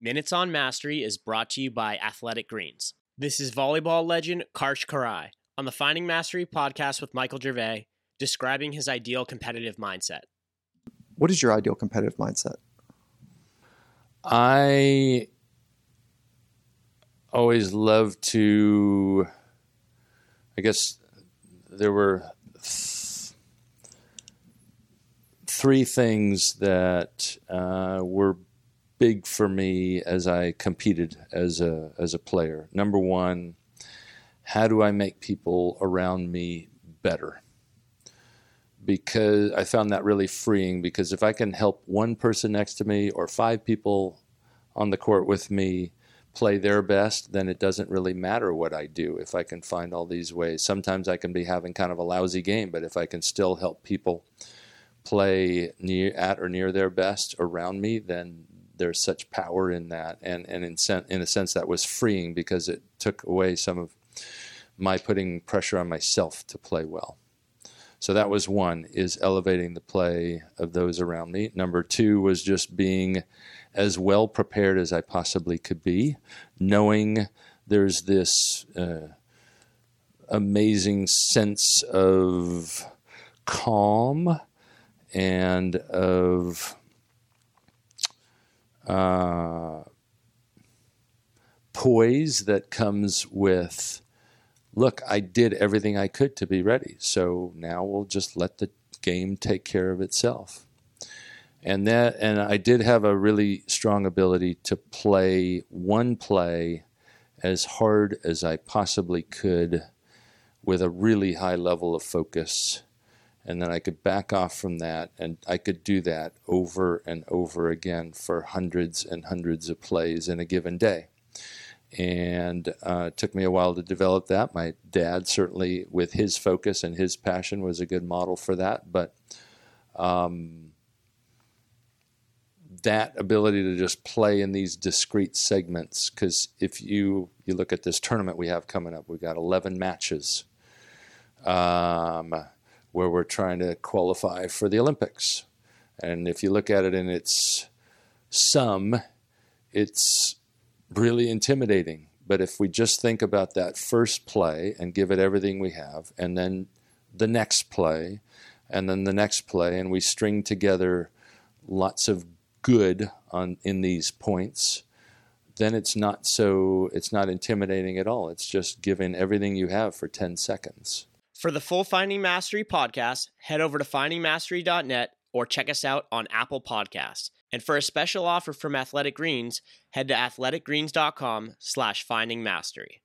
Minutes on Mastery is brought to you by Athletic Greens. This is volleyball legend Karch Kiraly on the Finding Mastery podcast with Michael Gervais, describing his ideal competitive mindset. What is your ideal competitive mindset? I always love to, I guess there were th- three things that uh, were big for me as I competed as a as a player. Number one, how do I make people around me better? Because I found that really freeing. Because if I can help one person next to me or five people on the court with me play their best, then it doesn't really matter what I do if I can find all these ways. Sometimes I can be having kind of a lousy game, but if I can still help people play near at or near their best around me, then there's such power in that, and and in, sen- in a sense that was freeing because it took away some of my putting pressure on myself to play well. So that was one is elevating the play of those around me. Number two was just being as well prepared as I possibly could be, knowing there's this uh, amazing sense of calm and of uh, poise that comes with look, I did everything I could to be ready. So now we'll just let the game take care of itself. And that and I did have a really strong ability to play one play as hard as I possibly could with a really high level of focus and then I could back off from that, and I could do that over and over again for hundreds and hundreds of plays in a given day. And uh, it took me a while to develop that. My dad, certainly, with his focus and his passion, was a good model for that. But um, that ability to just play in these discrete segments, because if you you look at this tournament we have coming up, we've got 11 matches. Um, where we're trying to qualify for the Olympics. And if you look at it in its sum, it's really intimidating. But if we just think about that first play and give it everything we have, and then the next play, and then the next play, and we string together lots of good on in these points, then it's not so it's not intimidating at all. It's just giving everything you have for 10 seconds. For the full Finding Mastery podcast, head over to findingmastery.net or check us out on Apple Podcasts. And for a special offer from Athletic Greens, head to athleticgreens.com slash findingmastery.